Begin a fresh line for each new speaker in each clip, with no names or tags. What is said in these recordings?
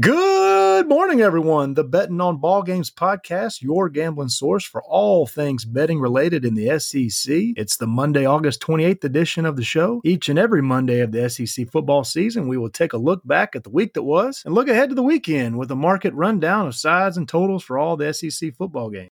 Good morning, everyone. The Betting on Ball Games podcast, your gambling source for all things betting related in the SEC. It's the Monday, August 28th edition of the show. Each and every Monday of the SEC football season, we will take a look back at the week that was and look ahead to the weekend with a market rundown of sides and totals for all the SEC football games.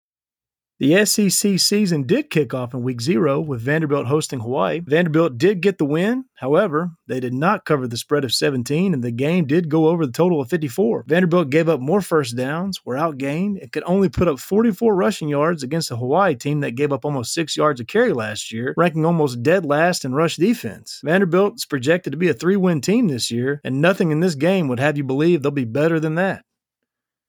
The SEC season did kick off in week zero with Vanderbilt hosting Hawaii. Vanderbilt did get the win. However, they did not cover the spread of 17, and the game did go over the total of 54. Vanderbilt gave up more first downs, were outgained, and could only put up 44 rushing yards against a Hawaii team that gave up almost six yards a carry last year, ranking almost dead last in rush defense. Vanderbilt is projected to be a three win team this year, and nothing in this game would have you believe they'll be better than that.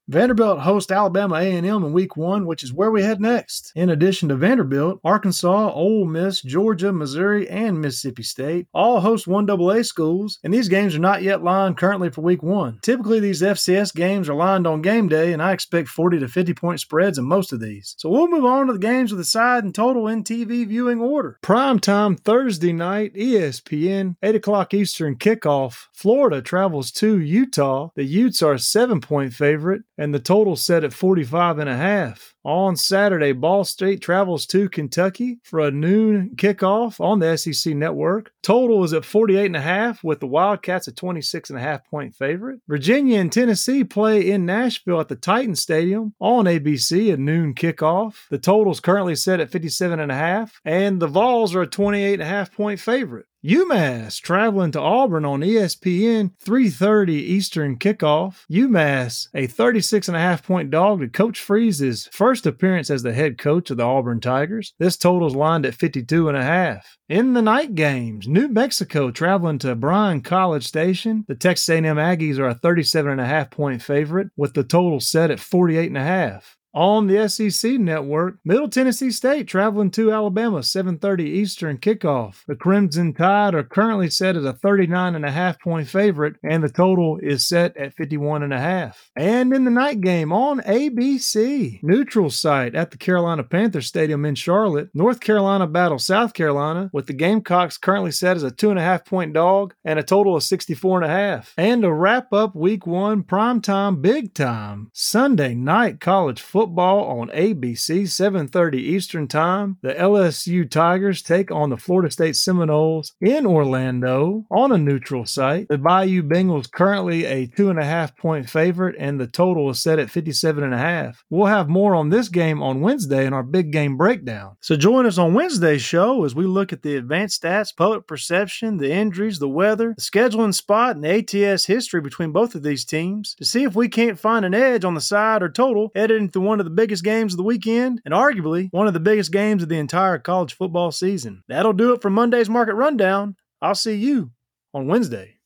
Vanderbilt hosts Alabama A&M in Week One, which is where we head next. In addition to Vanderbilt, Arkansas, Ole Miss, Georgia, Missouri, and Mississippi State all host one AA schools, and these games are not yet lined currently for Week One. Typically, these FCS games are lined on game day, and I expect 40 to 50 point spreads in most of these. So we'll move on to the games with the side and total in TV viewing order. Prime time Thursday night, ESPN, 8 o'clock Eastern kickoff. Florida travels to Utah. The Utes are a seven point favorite and the total set at 45 and a half. On Saturday, Ball State travels to Kentucky for a noon kickoff on the SEC network. Total is at 48 and a half with the Wildcats a 26 and a half point favorite. Virginia and Tennessee play in Nashville at the Titan Stadium on ABC a noon kickoff. The total is currently set at 57 and a half and the Vols are a 28 and a half point favorite. UMass traveling to Auburn on ESPN 3:30 Eastern kickoff. UMass a 36 and a half point dog to Coach Freeze's first appearance as the head coach of the Auburn Tigers. This total's lined at 52 and a half. In the night games, New Mexico traveling to Bryan College Station. The Texas A&M Aggies are a 37 and a half point favorite with the total set at 48 and a half on the SEC network. Middle Tennessee State traveling to Alabama, 7:30 Eastern kickoff. The Crimson Tide are currently set as a 39 and a half point favorite and the total is set at 51 and a half. And in the night game on ABC, neutral site at the Carolina Panther Stadium in Charlotte, North Carolina battle South Carolina with the Gamecocks currently set as a two and a half point dog and a total of 64 and a half. And to wrap up week 1 prime time big time Sunday night college football football on ABC 7:30 Eastern Time. The LSU Tigers take on the Florida State Seminoles in Orlando on a neutral site. The Bayou Bengals currently a two and a half point favorite, and the total is set at 57 and a half. We'll have more on this game on Wednesday in our big game breakdown. So join us on Wednesday's show as we look at the advanced stats, public perception, the injuries, the weather, the scheduling spot, and the ATS history between both of these teams to see if we can't find an edge on the side or total headed into one one of the biggest games of the weekend and arguably one of the biggest games of the entire college football season. That'll do it for Monday's Market Rundown. I'll see you on Wednesday.